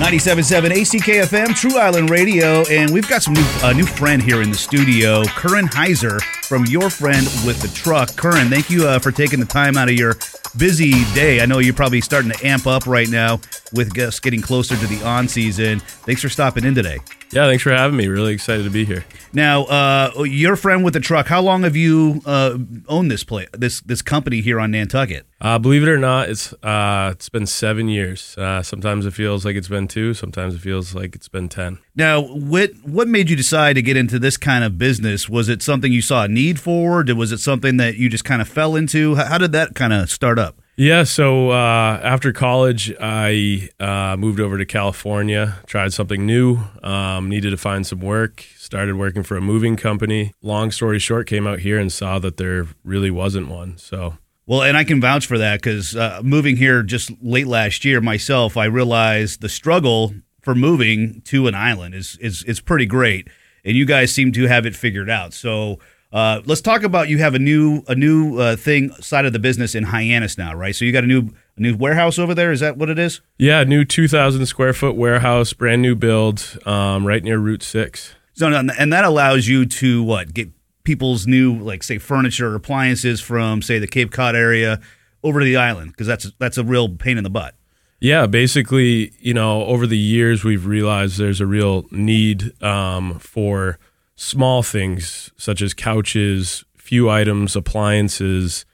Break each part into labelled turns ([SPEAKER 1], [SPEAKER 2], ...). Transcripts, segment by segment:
[SPEAKER 1] 97.7 ACKFM, True Island Radio, and we've got some new a new friend here in the studio, Curren Huyser from Your Friend with the Truck. Curren, thank you uh, for taking the time out of your busy day. I know you're probably starting to amp up right now with us getting closer to the on season. Thanks for stopping in today.
[SPEAKER 2] Yeah, thanks for having me. Really excited to be here.
[SPEAKER 1] Now, uh, your friend with the truck. How long have you uh, owned this place, this this company here on Nantucket?
[SPEAKER 2] Uh, believe it or not, it's uh, it's been seven years. Uh, sometimes it feels like it's been two. Sometimes it feels like it's been ten.
[SPEAKER 1] Now, what what made you decide to get into this kind of business? Was it something you saw a need for? Did was it something that you just kind of fell into? How, how did that kind of start up?
[SPEAKER 2] Yeah, so uh, after college, I uh, moved over to California, tried something new, um, needed to find some work, started working for a moving company. Long story short, came out here and saw that there really wasn't one. So.
[SPEAKER 1] Well, and I can vouch for that because uh, moving here just late last year myself, I realized the struggle for moving to an island is is is pretty great, and you guys seem to have it figured out. So uh, let's talk about you have a new a new uh, thing side of the business in Hyannis now, right? So you got a new a new warehouse over there. Is that what it is?
[SPEAKER 2] Yeah, new two thousand square foot warehouse, brand new build, um, right near Route Six.
[SPEAKER 1] So and that allows you to what get people's new like say furniture or appliances from say the Cape Cod area over to the island because that's that's a real pain in the butt.
[SPEAKER 2] Yeah, basically, you know, over the years we've realized there's a real need um, for small things such as couches, few items, appliances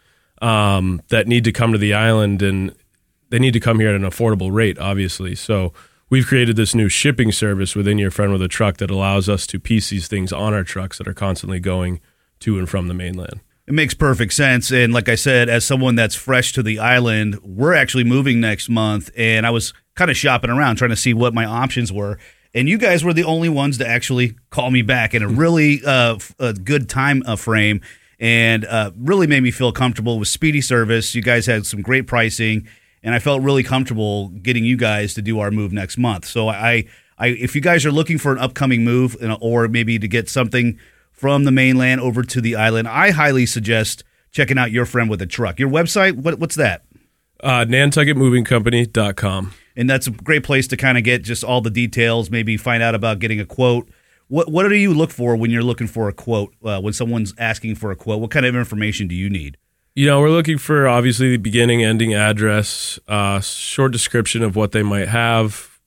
[SPEAKER 2] um, that need to come to the island, and they need to come here at an affordable rate, obviously. So we've created this new shipping service within your friend with a truck that allows us to piece these things on our trucks that are constantly going to and from the mainland.
[SPEAKER 1] It makes perfect sense. And like I said, as someone that's fresh to the island, we're actually moving next month. And I was kind of shopping around trying to see what my options were and you guys were the only ones to actually call me back in a really uh, a good time uh, frame and uh, really made me feel comfortable with speedy service. You guys had some great pricing, and I felt really comfortable getting you guys to do our move next month. So I, I if you guys are looking for an upcoming move or maybe to get something from the mainland over to the island, I highly suggest checking out your friend with a truck. Your website, what, what's that?
[SPEAKER 2] Uh, NantucketMovingCompany.com
[SPEAKER 1] and that's a great place to kind of get just all the details. Maybe find out about getting a quote. What what do you look for when you're looking for a quote? Uh, when someone's asking for a quote, what kind of information do you need?
[SPEAKER 2] You know, we're looking for obviously the beginning, ending address, uh, short description of what they might have,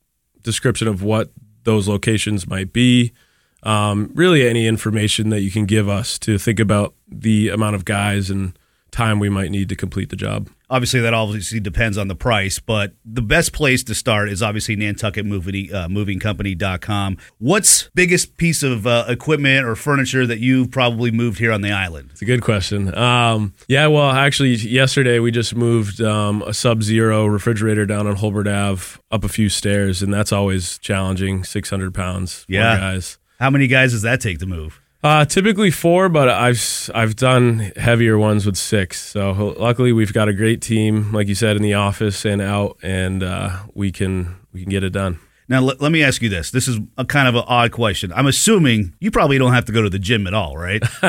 [SPEAKER 2] description of what those locations might be. Um, really, any information that you can give us to think about the amount of guys and time we might need to complete the job.
[SPEAKER 1] Obviously, that obviously depends on the price, but the best place to start is obviously Nantucket Moving, uh, Movingcompany.com. What's biggest piece of uh, equipment or furniture that you've probably moved here on the island?
[SPEAKER 2] It's a good question. Um, yeah, well, actually, yesterday we just moved um, a Sub Zero refrigerator down on Hulbert Ave up a few stairs, and that's always challenging. Six hundred pounds. Yeah, guys.
[SPEAKER 1] How many guys does that take to move?
[SPEAKER 2] Uh, typically four, but I've I've done heavier ones with six. So luckily we've got a great team, like you said, in the office and out, and uh, we can we can get it done.
[SPEAKER 1] Now, let, let me ask you this. This is a kind of an odd question. I'm assuming you probably don't have to go to the gym at all, right?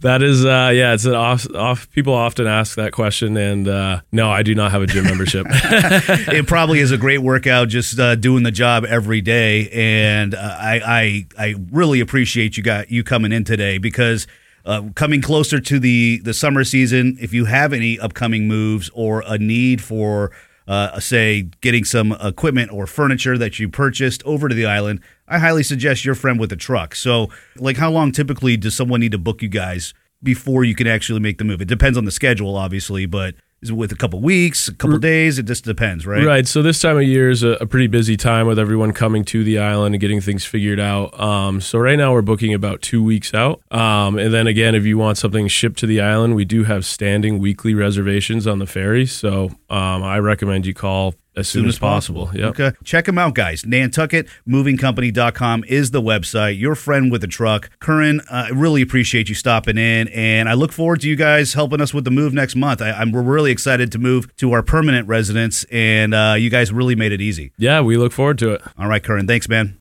[SPEAKER 2] that is, uh, yeah, it's an off, off. People often ask that question, and uh, no, I do not have a gym membership.
[SPEAKER 1] it probably is a great workout, just uh, doing the job every day. And uh, I, I, I really appreciate you got you coming in today because. Uh, coming closer to the the summer season, if you have any upcoming moves or a need for uh, say, getting some equipment or furniture that you purchased over to the island, I highly suggest your friend with a truck. So, like, how long typically does someone need to book you guys before you can actually make the move? It depends on the schedule, obviously, but with a couple weeks, a couple days? It just depends, right?
[SPEAKER 2] Right. So this time of year is a, a, pretty busy time with everyone coming to the island and getting things figured out. Um, so right now we're booking about two weeks out. Um, and then again, if you want something shipped to the island, we do have standing weekly reservations on the ferry. So um, I recommend you call as soon, soon as, as, possible. possible.
[SPEAKER 1] Yep. Okay. Check them out, guys. NantucketMovingCompany.com is the website. Your friend with the truck. Curren, uh, I really appreciate you stopping in, and I look forward to you guys helping us with the move next month. I, am we're really excited to move to our permanent residence, and uh, you guys really made it easy.
[SPEAKER 2] Yeah, we look forward to it.
[SPEAKER 1] All right, Curren. Thanks, man.